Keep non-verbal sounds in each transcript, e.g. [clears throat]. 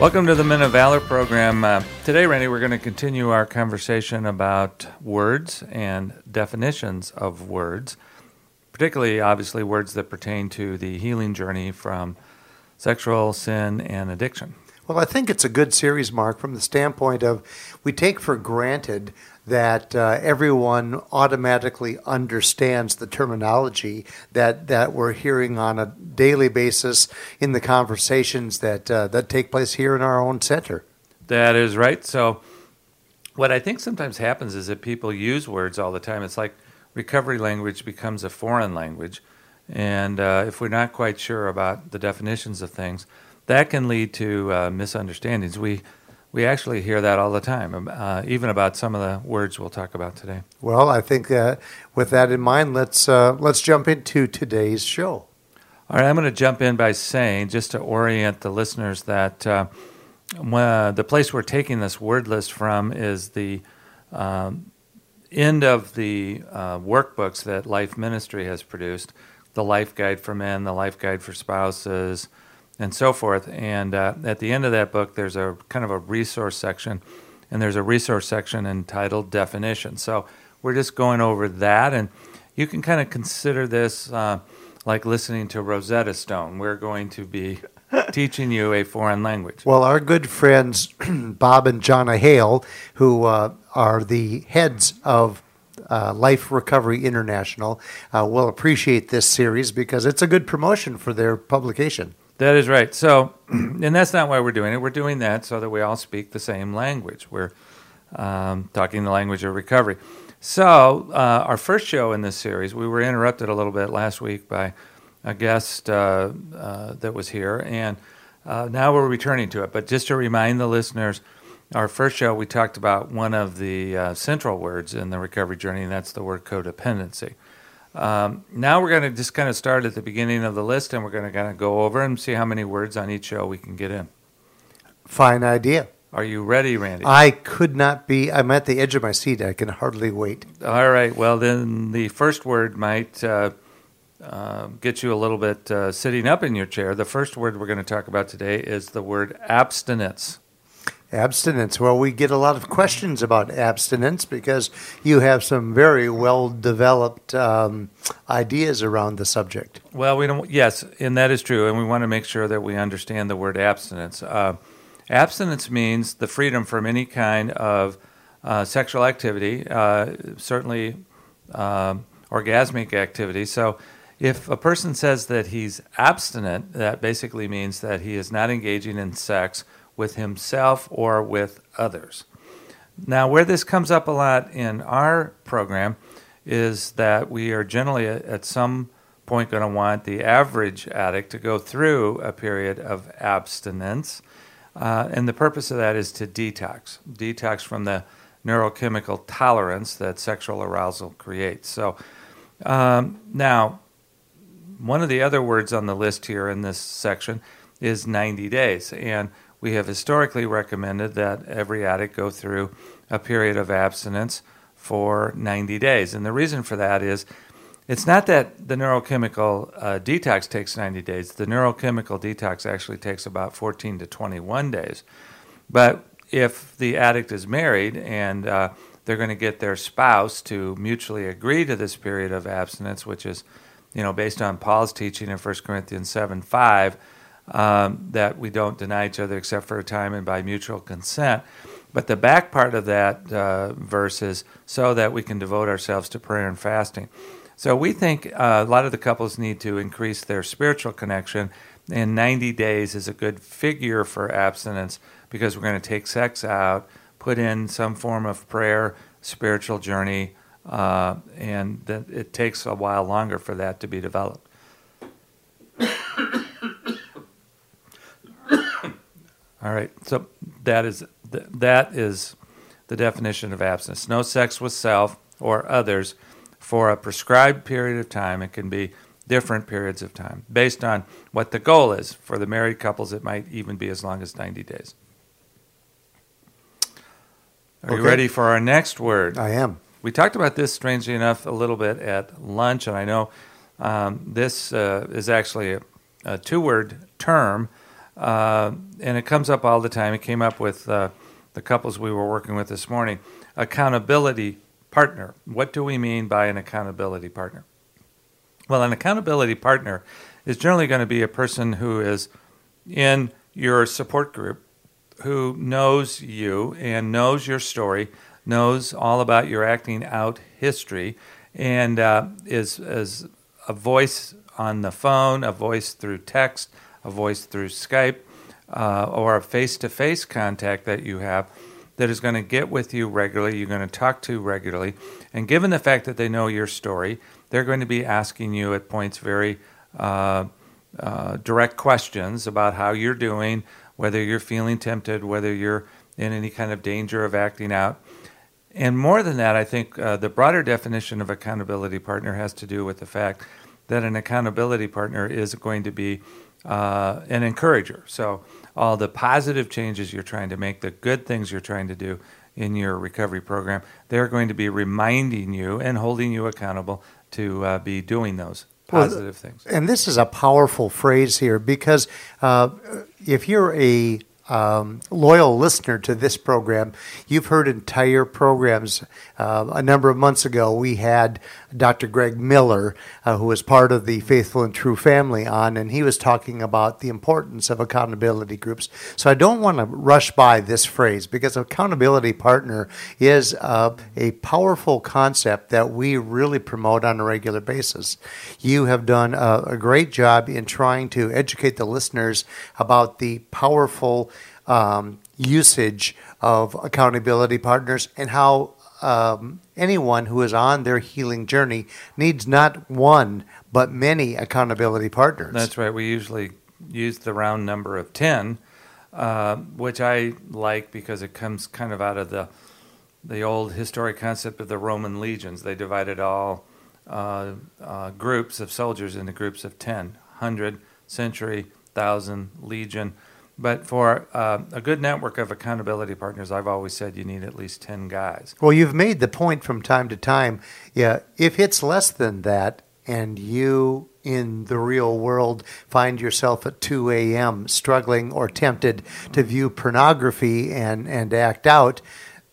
Welcome to the Men of Valor program. Uh, today, Randy, we're going to continue our conversation about words and definitions of words, particularly, obviously, words that pertain to the healing journey from sexual sin and addiction. Well, I think it's a good series, Mark, from the standpoint of we take for granted that uh, everyone automatically understands the terminology that, that we're hearing on a daily basis in the conversations that, uh, that take place here in our own center. That is right. So, what I think sometimes happens is that people use words all the time. It's like recovery language becomes a foreign language. And uh, if we're not quite sure about the definitions of things, that can lead to uh, misunderstandings. We we actually hear that all the time, uh, even about some of the words we'll talk about today. Well, I think uh, with that in mind, let's uh, let's jump into today's show. All right, I'm going to jump in by saying, just to orient the listeners, that uh, the place we're taking this word list from is the um, end of the uh, workbooks that Life Ministry has produced the Life Guide for Men, the Life Guide for Spouses and so forth. And uh, at the end of that book, there's a kind of a resource section, and there's a resource section entitled Definition. So we're just going over that, and you can kind of consider this uh, like listening to Rosetta Stone. We're going to be [laughs] teaching you a foreign language. Well, our good friends [clears throat] Bob and Jonna Hale, who uh, are the heads of uh, Life Recovery International, uh, will appreciate this series because it's a good promotion for their publication. That is right. So, [clears throat] and that's not why we're doing it. We're doing that so that we all speak the same language. We're um, talking the language of recovery. So, uh, our first show in this series, we were interrupted a little bit last week by a guest uh, uh, that was here, and uh, now we're returning to it. But just to remind the listeners, our first show, we talked about one of the uh, central words in the recovery journey, and that's the word codependency. Um, now we're going to just kind of start at the beginning of the list and we're going to kind of go over and see how many words on each show we can get in. Fine idea. Are you ready, Randy? I could not be. I'm at the edge of my seat. I can hardly wait. All right. Well, then the first word might uh, uh, get you a little bit uh, sitting up in your chair. The first word we're going to talk about today is the word abstinence. Abstinence. Well, we get a lot of questions about abstinence because you have some very well developed um, ideas around the subject. Well, we don't. Yes, and that is true, and we want to make sure that we understand the word abstinence. Uh, abstinence means the freedom from any kind of uh, sexual activity, uh, certainly um, orgasmic activity. So. If a person says that he's abstinent, that basically means that he is not engaging in sex with himself or with others. Now, where this comes up a lot in our program is that we are generally at some point going to want the average addict to go through a period of abstinence. Uh, and the purpose of that is to detox, detox from the neurochemical tolerance that sexual arousal creates. So, um, now, one of the other words on the list here in this section is 90 days. And we have historically recommended that every addict go through a period of abstinence for 90 days. And the reason for that is it's not that the neurochemical uh, detox takes 90 days. The neurochemical detox actually takes about 14 to 21 days. But if the addict is married and uh, they're going to get their spouse to mutually agree to this period of abstinence, which is, you know, based on Paul's teaching in 1 Corinthians 7 5, um, that we don't deny each other except for a time and by mutual consent. But the back part of that uh, verse is so that we can devote ourselves to prayer and fasting. So we think uh, a lot of the couples need to increase their spiritual connection, and 90 days is a good figure for abstinence because we're going to take sex out, put in some form of prayer, spiritual journey, uh, and it takes a while longer for that to be developed. All right. So that is th- that is the definition of abstinence. No sex with self or others for a prescribed period of time. It can be different periods of time based on what the goal is. For the married couples, it might even be as long as 90 days. Are you ready for our next word? I am. We talked about this, strangely enough, a little bit at lunch, and I know um, this uh, is actually a, a two word term, uh, and it comes up all the time. It came up with uh, the couples we were working with this morning accountability partner. What do we mean by an accountability partner? Well, an accountability partner is generally going to be a person who is in your support group who knows you and knows your story, knows all about your acting out history, and uh, is, is a voice on the phone, a voice through text, a voice through Skype, uh, or a face to face contact that you have that is going to get with you regularly, you're going to talk to regularly. And given the fact that they know your story, they're going to be asking you at points very uh, uh, direct questions about how you're doing, whether you're feeling tempted, whether you're in any kind of danger of acting out. And more than that, I think uh, the broader definition of accountability partner has to do with the fact that an accountability partner is going to be uh, an encourager. So, all the positive changes you're trying to make, the good things you're trying to do in your recovery program, they're going to be reminding you and holding you accountable to uh, be doing those Well, positive things. And this is a powerful phrase here because uh, if you're a um, loyal listener to this program, you've heard entire programs. Uh, a number of months ago, we had Dr. Greg Miller, uh, who was part of the Faithful and True family, on, and he was talking about the importance of accountability groups. So I don't want to rush by this phrase because accountability partner is uh, a powerful concept that we really promote on a regular basis. You have done a, a great job in trying to educate the listeners about the powerful um, usage of accountability partners and how um, anyone who is on their healing journey needs not one but many accountability partners. That's right. We usually use the round number of 10, uh, which I like because it comes kind of out of the the old historic concept of the Roman legions. They divided all uh, uh, groups of soldiers into groups of 10, 100, century, 1,000, legion. But for uh, a good network of accountability partners, I've always said you need at least 10 guys. Well, you've made the point from time to time. Yeah, if it's less than that, and you in the real world find yourself at 2 a.m. struggling or tempted to view pornography and, and act out,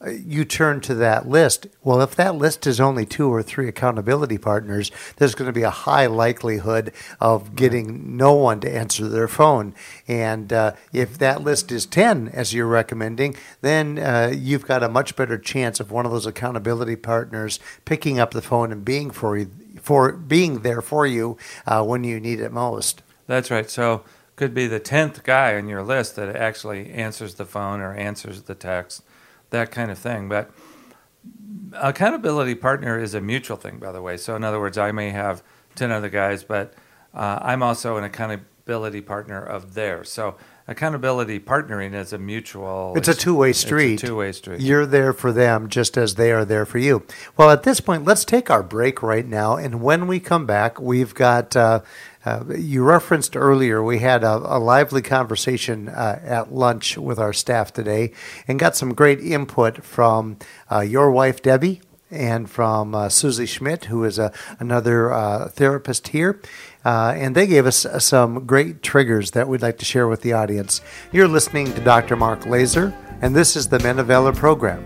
you turn to that list. Well, if that list is only two or three accountability partners, there's going to be a high likelihood of getting no one to answer their phone. And uh, if that list is 10, as you're recommending, then uh, you've got a much better chance of one of those accountability partners picking up the phone and being for you, for being there for you uh, when you need it most. That's right. So could be the tenth guy on your list that actually answers the phone or answers the text, that kind of thing. But accountability partner is a mutual thing, by the way. So in other words, I may have ten other guys, but uh, I'm also an accountability partner of theirs. So accountability partnering is a mutual. It's a two-way street. It's a two-way street. You're there for them just as they are there for you. Well, at this point, let's take our break right now. And when we come back, we've got, uh, uh, you referenced earlier, we had a, a lively conversation uh, at lunch with our staff today and got some great input from uh, your wife, Debbie. And from uh, Susie Schmidt, who is a, another uh, therapist here. Uh, and they gave us uh, some great triggers that we'd like to share with the audience. You're listening to Dr. Mark Laaser, and this is the Men of Valor program.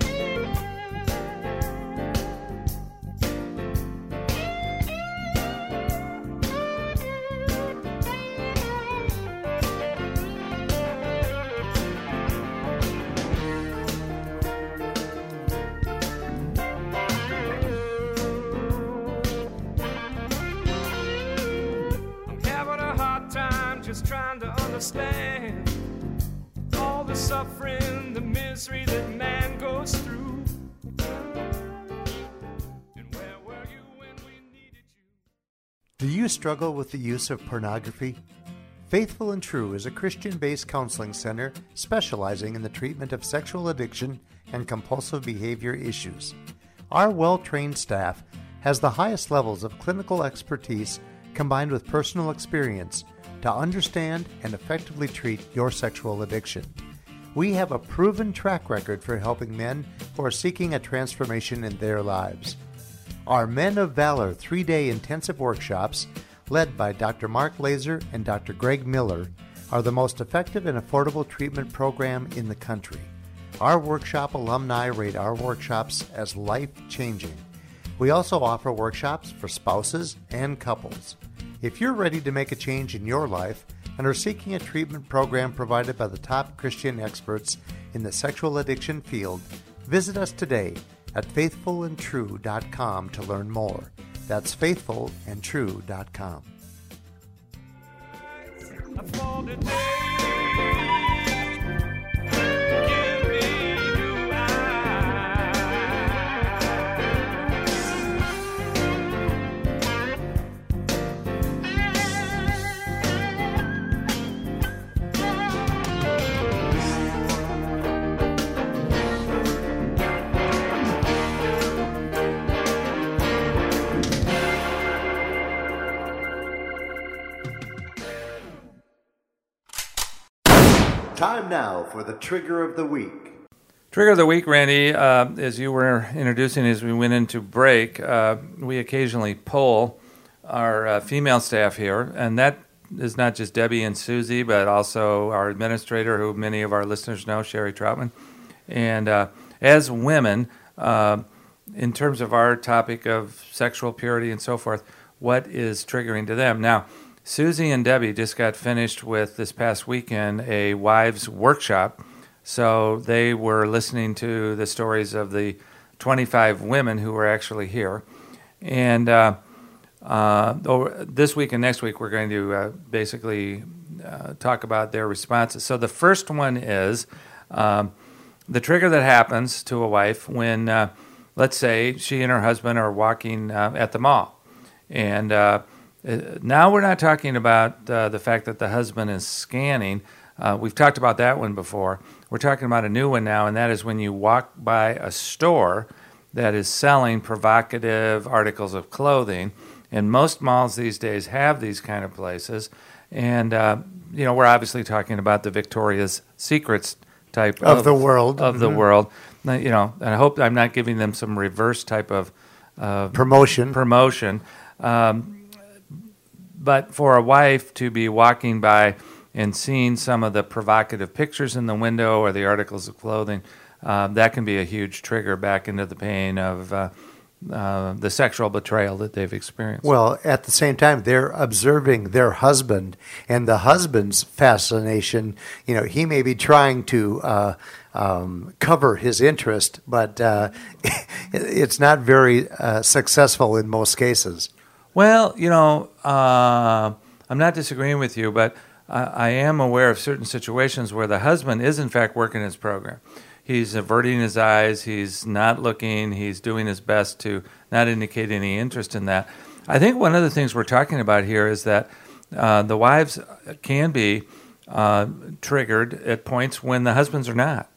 Suffering, the misery that man goes through. Do you struggle with the use of pornography? Faithful and True is a Christian based counseling center specializing in the treatment of sexual addiction and compulsive behavior issues. Our well trained staff has the highest levels of clinical expertise combined with personal experience to understand and effectively treat your sexual addiction. We have a proven track record for helping men who are seeking a transformation in their lives. Our Men of Valor three day intensive workshops, led by Dr. Mark Laaser and Dr. Greg Miller, are the most effective and affordable treatment program in the country. Our workshop alumni rate our workshops as life changing. We also offer workshops for spouses and couples. If you're ready to make a change in your life and are seeking a treatment program provided by the top Christian experts in the sexual addiction field, visit us today at faithfulandtrue.com to learn more. That's faithfulandtrue.com. Time now for the trigger of the week. Trigger of the week, Randy, uh, as you were introducing as we went into break, uh, we occasionally poll our uh, female staff here, and that is not just Debbie and Susie, but also our administrator, who many of our listeners know, Sherry Troutman. And uh, as women, uh, in terms of our topic of sexual purity and so forth, what is triggering to them? Now, Susie and Debbie just got finished with this past weekend a wives workshop. So they were listening to the stories of the 25 women who were actually here. And uh, uh, over this week and next week, we're going to uh, basically uh, talk about their responses. So the first one is um, the trigger that happens to a wife when, uh, let's say, she and her husband are walking uh, at the mall. And now we're not talking about uh, the fact that the husband is scanning. Uh, we've talked about that one before. We're talking about a new one now, and that is when you walk by a store that is selling provocative articles of clothing. And most malls these days have these kind of places. And, uh, you know, we're obviously talking about the Victoria's Secrets type Of the world. Of the Mhm. world. You know, and I hope I'm not giving them some reverse type of uh, Promotion. promotion. Um, but for a wife to be walking by and seeing some of the provocative pictures in the window or the articles of clothing, uh, that can be a huge trigger back into the pain of uh, uh, the sexual betrayal that they've experienced. Well, at the same time, they're observing their husband, and the husband's fascination. You know, he may be trying to uh, um, cover his interest, but uh, [laughs] it's not very uh, successful in most cases. Well, you know, uh, I'm not disagreeing with you, but I, I am aware of certain situations where the husband is, in fact, working his program. He's averting his eyes, he's not looking, he's doing his best to not indicate any interest in that. I think one of the things we're talking about here is that uh, the wives can be uh, triggered at points when the husbands are not.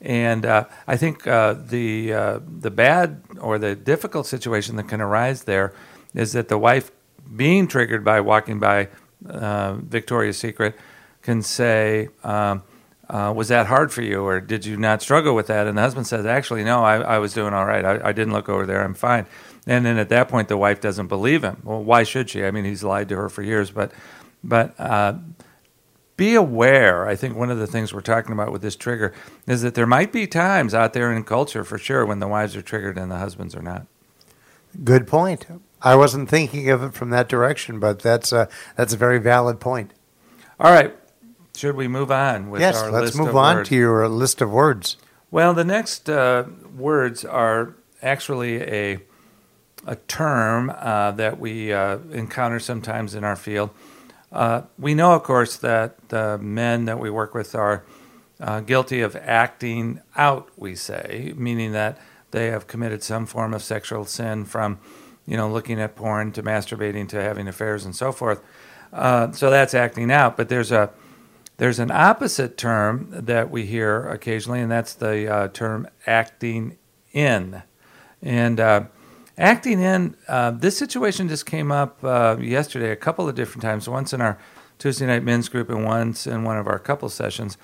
And uh, I think uh, the uh, the bad or the difficult situation that can arise there is that the wife, being triggered by walking by uh, Victoria's Secret, can say, um, uh, "Was that hard for you, or did you not struggle with that?" And the husband says, "Actually, no, I, I was doing all right. I, I didn't look over there. I'm fine." And then at that point, the wife doesn't believe him. Well, why should she? I mean, he's lied to her for years, but but. Uh, be aware. I think one of the things we're talking about with this trigger is that there might be times out there in culture, for sure, when the wives are triggered and the husbands are not. Good point. I wasn't thinking of it from that direction, but that's a that's a very valid point. All right, should we move on with yes, our let's move on words? to your list of words. Well, the next uh, words are actually a a term uh, that we uh, encounter sometimes in our field. Uh, we know, of course, that the men that we work with are uh, guilty of acting out. We say, meaning that they have committed some form of sexual sin, from you know looking at porn to masturbating to having affairs and so forth. Uh, so that's acting out. But there's a there's an opposite term that we hear occasionally, and that's the uh, term acting in. And uh, acting in, uh, this situation just came up uh, yesterday a couple of different times, once in our Tuesday night men's group and once in one of our couple sessions.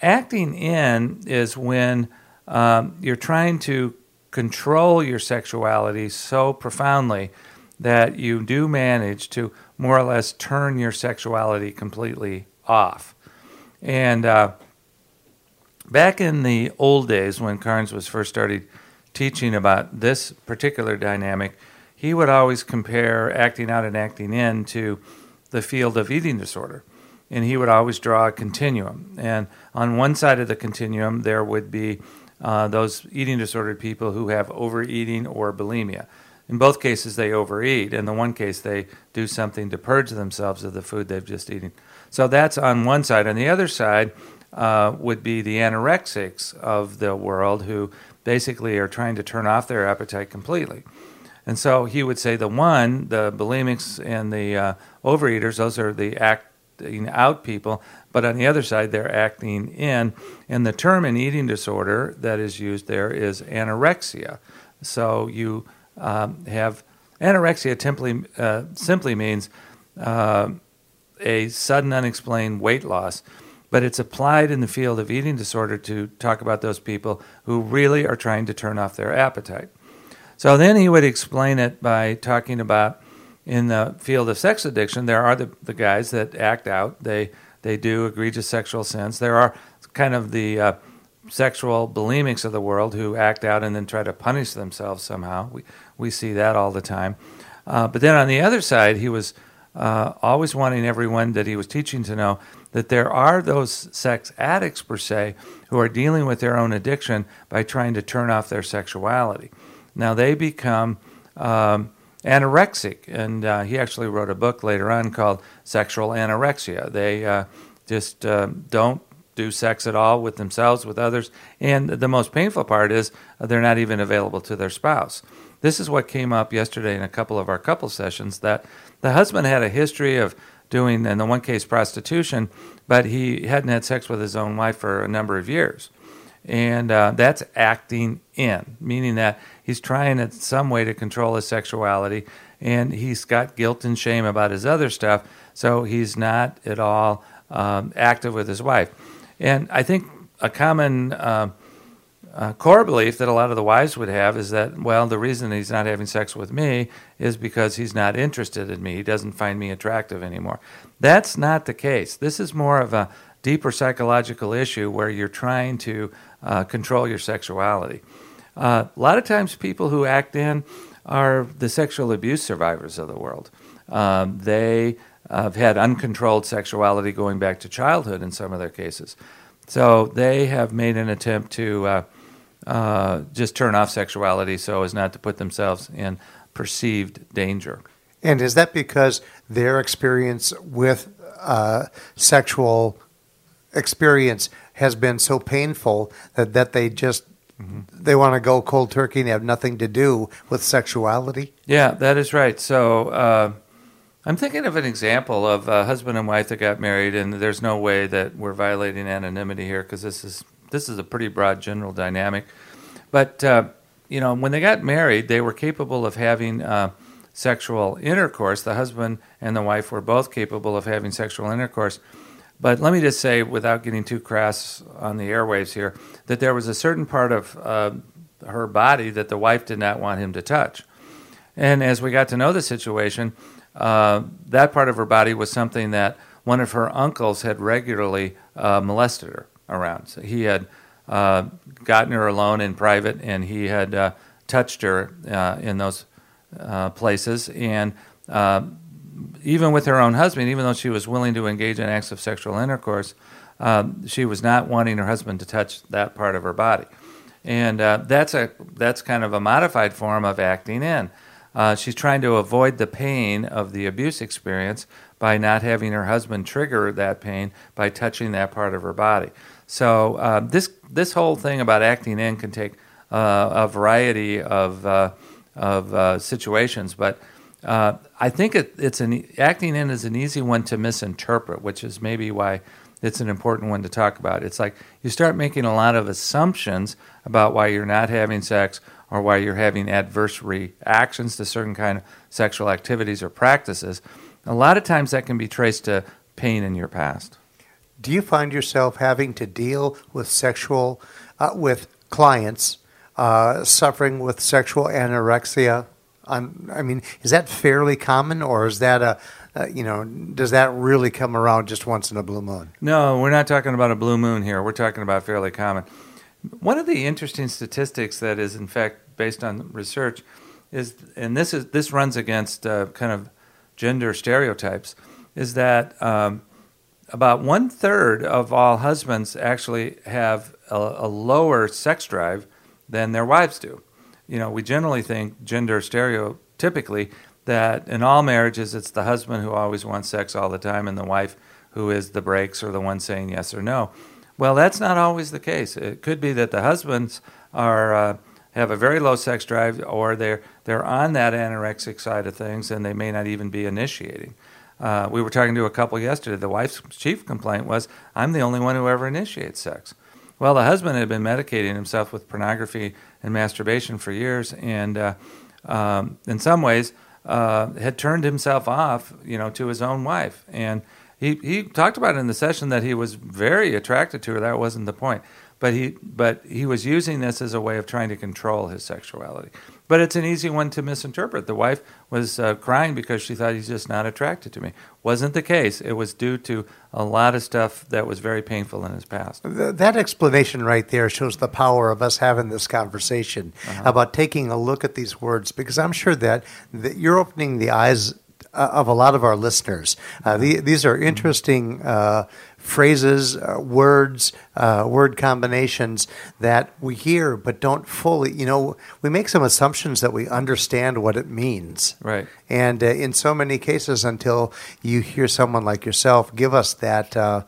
Acting in is when um, you're trying to control your sexuality so profoundly that you do manage to more or less turn your sexuality completely off. And uh, back in the old days when Carnes was first started teaching about this particular dynamic, he would always compare acting out and acting in to the field of eating disorder. And he would always draw a continuum. And on one side of the continuum, there would be uh, those eating disordered people who have overeating or bulimia. In both cases, they overeat. In the one case, they do something to purge themselves of the food they've just eaten. So that's on one side. On the other side uh, would be the anorexics of the world who basically are trying to turn off their appetite completely. And so he would say the one, the bulimics and the uh, overeaters, those are the acting out people, but on the other side, they're acting in. And the term in eating disorder that is used there is anorexia. So you um, have anorexia simply, uh, simply means uh, a sudden unexplained weight loss, but it's applied in the field of eating disorder to talk about those people who really are trying to turn off their appetite. So then he would explain it by talking about in the field of sex addiction, there are the, the guys that act out. They they do egregious sexual sins. There are kind of the uh, sexual bulimics of the world who act out and then try to punish themselves somehow. We we see that all the time. Uh, but then on the other side, he was uh, always wanting everyone that he was teaching to know that there are those sex addicts per se who are dealing with their own addiction by trying to turn off their sexuality. Now they become um, anorexic, and uh, he actually wrote a book later on called Sexual Anorexia. They uh, just uh, don't do sex at all with themselves, with others, and the most painful part is they're not even available to their spouse. This is what came up yesterday in a couple of our couple sessions that the husband had a history of doing, in the one case, prostitution, but he hadn't had sex with his own wife for a number of years. And uh, that's acting in, meaning that he's trying in some way to control his sexuality and he's got guilt and shame about his other stuff, so he's not at all um, active with his wife. And I think a common uh, uh, core belief that a lot of the wives would have is that, well, the reason he's not having sex with me is because he's not interested in me. He doesn't find me attractive anymore. That's not the case. This is more of a deeper psychological issue where you're trying to uh, control your sexuality. Uh, a lot of times, people who act in are the sexual abuse survivors of the world. Um, they have had uncontrolled sexuality going back to childhood in some of their cases. So they have made an attempt to uh, uh, just turn off sexuality so as not to put themselves in perceived danger. And is that because their experience with uh, sexual experience has been so painful that, that they just mm-hmm. they want to go cold turkey and have nothing to do with sexuality? Yeah, that is right. So uh, I'm thinking of an example of a husband and wife that got married, and there's no way that we're violating anonymity here because this is this is a pretty broad general dynamic. But uh, you know, when they got married, they were capable of having uh, sexual intercourse. The husband and the wife were both capable of having sexual intercourse. But let me just say, without getting too crass on the airwaves here, that there was a certain part of uh, her body that the wife did not want him to touch. And as we got to know the situation, uh, that part of her body was something that one of her uncles had regularly uh, molested her around. So he had uh, gotten her alone in private, and he had uh, touched her uh, in those places. And even with her own husband, even though she was willing to engage in acts of sexual intercourse, um, she was not wanting her husband to touch that part of her body. And that's a that's kind of a modified form of acting in. she's trying to avoid the pain of the abuse experience by not having her husband trigger that pain by touching that part of her body. So uh, this this whole thing about acting in can take uh, a variety of uh, of uh, situations, but Uh, I think it, it's an acting in is an easy one to misinterpret, which is maybe why it's an important one to talk about. It's like you start making a lot of assumptions about why you're not having sex or why you're having adverse reactions to certain kind of sexual activities or practices. A lot of times that can be traced to pain in your past. Do you find yourself having to deal with sexual, uh, with clients uh, suffering with sexual anorexia? I'm, I mean, is that fairly common, or is that a, you know, does that really come around just once in a blue moon? No, we're not talking about a blue moon here. We're talking about fairly common. One of the interesting statistics that is, in fact, based on research, is, and this is this runs against uh, kind of gender stereotypes, is that um, about one third of all husbands actually have a, a, lower sex drive than their wives do. You know, we generally think gender stereotypically that in all marriages it's the husband who always wants sex all the time and the wife who is the brakes or the one saying yes or no. Well, that's not always the case. It could be that the husbands are uh, have a very low sex drive, or they're they're on that anorexic side of things, and they may not even be initiating. Uh, we were talking to a couple yesterday. The wife's chief complaint was, "I'm the only one who ever initiates sex." Well, the husband had been medicating himself with pornography and masturbation for years, and uh, um, in some ways uh, had turned himself off, you know, to his own wife. And he, he talked about it in the session that he was very attracted to her. That wasn't the point. But he, but he was using this as a way of trying to control his sexuality. But it's an easy one to misinterpret. The wife was uh, crying because she thought he's just not attracted to me. Wasn't the case. It was due to a lot of stuff that was very painful in his past. That explanation right there shows the power of us having this conversation uh-huh. about taking a look at these words because I'm sure that, that you're opening the eyes uh, of a lot of our listeners. Uh, the, these are interesting uh, phrases, uh, words, uh, word combinations that we hear but don't fully, you know, we make some assumptions that we understand what it means. Right. And uh, in so many cases, until you hear someone like yourself give us that. Uh,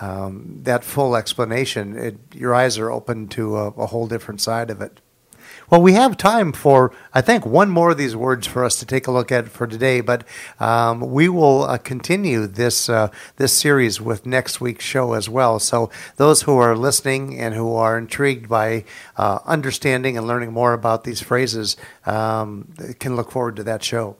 um, that full explanation, it, your eyes are open to a, a whole different side of it. Well, we have time for, I think, one more of these words for us to take a look at for today, but um, we will uh, continue this, uh, this series with next week's show as well. So, those who are listening and who are intrigued by uh, understanding and learning more about these phrases um, can look forward to that show.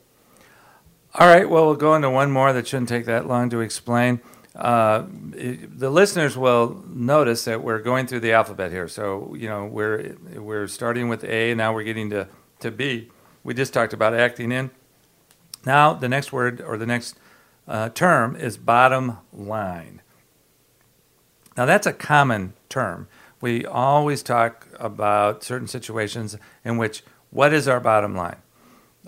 All right, well, we'll go into one more that shouldn't take that long to explain uh, the listeners will notice that we're going through the alphabet here. So you know we're we're starting with A, and now we're getting to to B. We just talked about acting in. Now the next word or the next uh, term is bottom line. Now that's a common term. We always talk about certain situations in which what is our bottom line.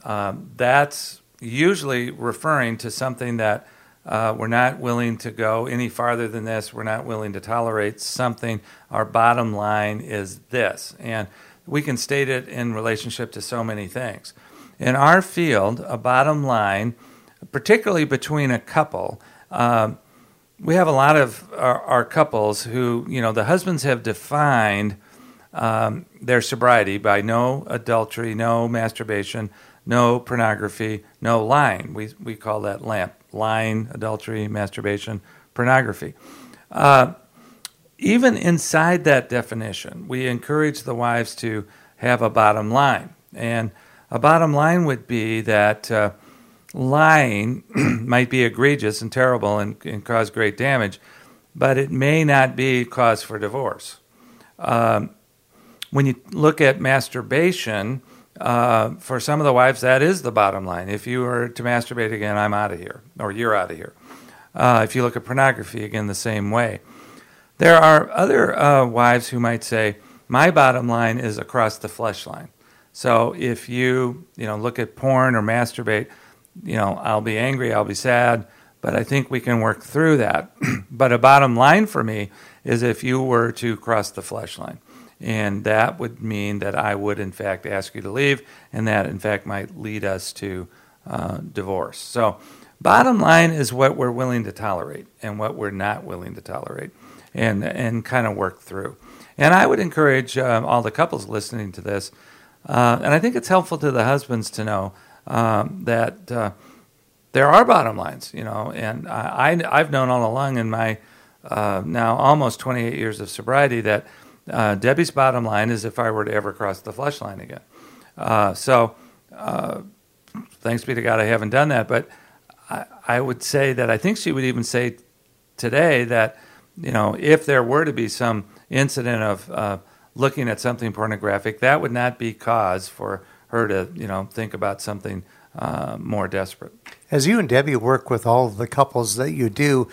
Um, that's usually referring to something that uh, we're not willing to go any farther than this. We're not willing to tolerate something. Our bottom line is this. And we can state it in relationship to so many things. In our field, a bottom line, particularly between a couple, um, we have a lot of our, our, couples who, you know, the husbands have defined um, their sobriety by no adultery, no masturbation, no pornography, no lying. We, we call that LAMP lying, adultery, masturbation, pornography. Uh, even inside that definition, we encourage the wives to have a bottom line. And a bottom line would be that uh, lying [clears throat] might be egregious and terrible and, and, cause great damage, but it may not be cause for divorce. Um, when you look at masturbation, uh, for some of the wives, that is the bottom line. If you were to masturbate again, I'm out of here, or you're out of here. Uh, if you look at pornography, again, the same way. There are other uh, wives who might say, my bottom line is across the flesh line. So if you, you know, look at porn or masturbate, you know, I'll be angry, I'll be sad, but I think we can work through that. [clears throat] but a bottom line for me is if you were to cross the flesh line and that would mean that I would, in fact, ask you to leave, and that, in fact, might lead us to uh, divorce. So, bottom line is what we're willing to tolerate and what we're not willing to tolerate, and and kind of work through. And I would encourage uh, all the couples listening to this, uh, and I think it's helpful to the husbands to know um, that uh, there are bottom lines, you know. And I, I, have known all along in my uh, now almost 28 years of sobriety that uh, Debbie's bottom line is if I were to ever cross the flesh line again. Uh, so, uh, thanks be to God, I haven't done that. But I, I would say that I think she would even say today that, you know, if there were to be some incident of uh, looking at something pornographic, that would not be cause for her to, you know, think about something uh, more desperate. As you and Debbie work with all the couples that you do,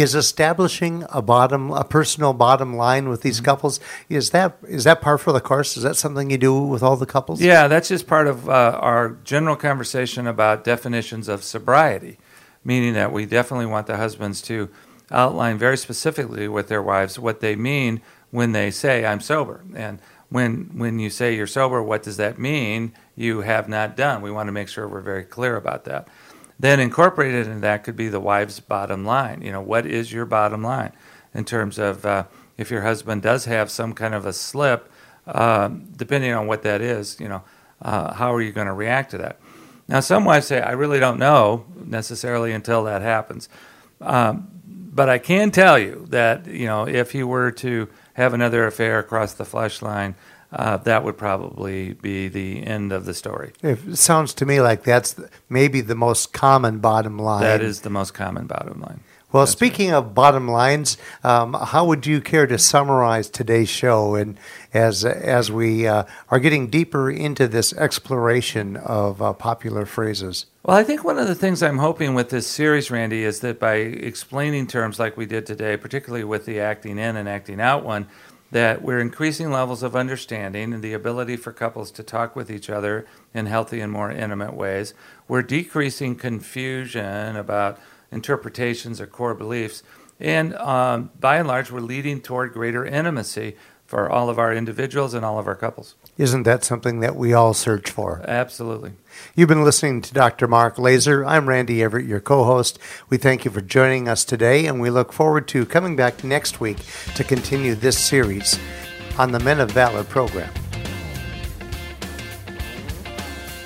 is establishing a bottom, a personal bottom line with these mm-hmm. couples is that is that par for the course? Is that something you do with all the couples? Yeah, that's just part of uh, our general conversation about definitions of sobriety, meaning that we definitely want the husbands to outline very specifically with their wives what they mean when they say I'm sober and when when you say you're sober, what does that mean? You have not done. We want to make sure we're very clear about that. Then incorporated in that could be the wife's bottom line. You know, what is your bottom line in terms of uh, if your husband does have some kind of a slip, uh, depending on what that is, you know, uh, how are you going to react to that? Now, some wives say, I really don't know necessarily until that happens. Um, but I can tell you that, you know, if he were to have another affair across the flesh line, uh, that would probably be the end of the story. It sounds to me like that's maybe the most common bottom line. That is the most common bottom line. Well, That's speaking right. of bottom lines, um, how would you care to summarize today's show? And as as we uh, are getting deeper into this exploration of uh, popular phrases. Well, I think one of the things I'm hoping with this series, Randy, is that by explaining terms like we did today, particularly with the acting in and acting out one, that we're increasing levels of understanding and the ability for couples to talk with each other in healthy and more intimate ways. We're decreasing confusion about interpretations or core beliefs. And um, by and large, we're leading toward greater intimacy for all of our individuals and all of our couples. Isn't that something that we all search for? Absolutely. You've been listening to Dr. Mark Laaser. I'm Randy Everett, your co host. We thank you for joining us today, and we look forward to coming back next week to continue this series on the Men of Valor program.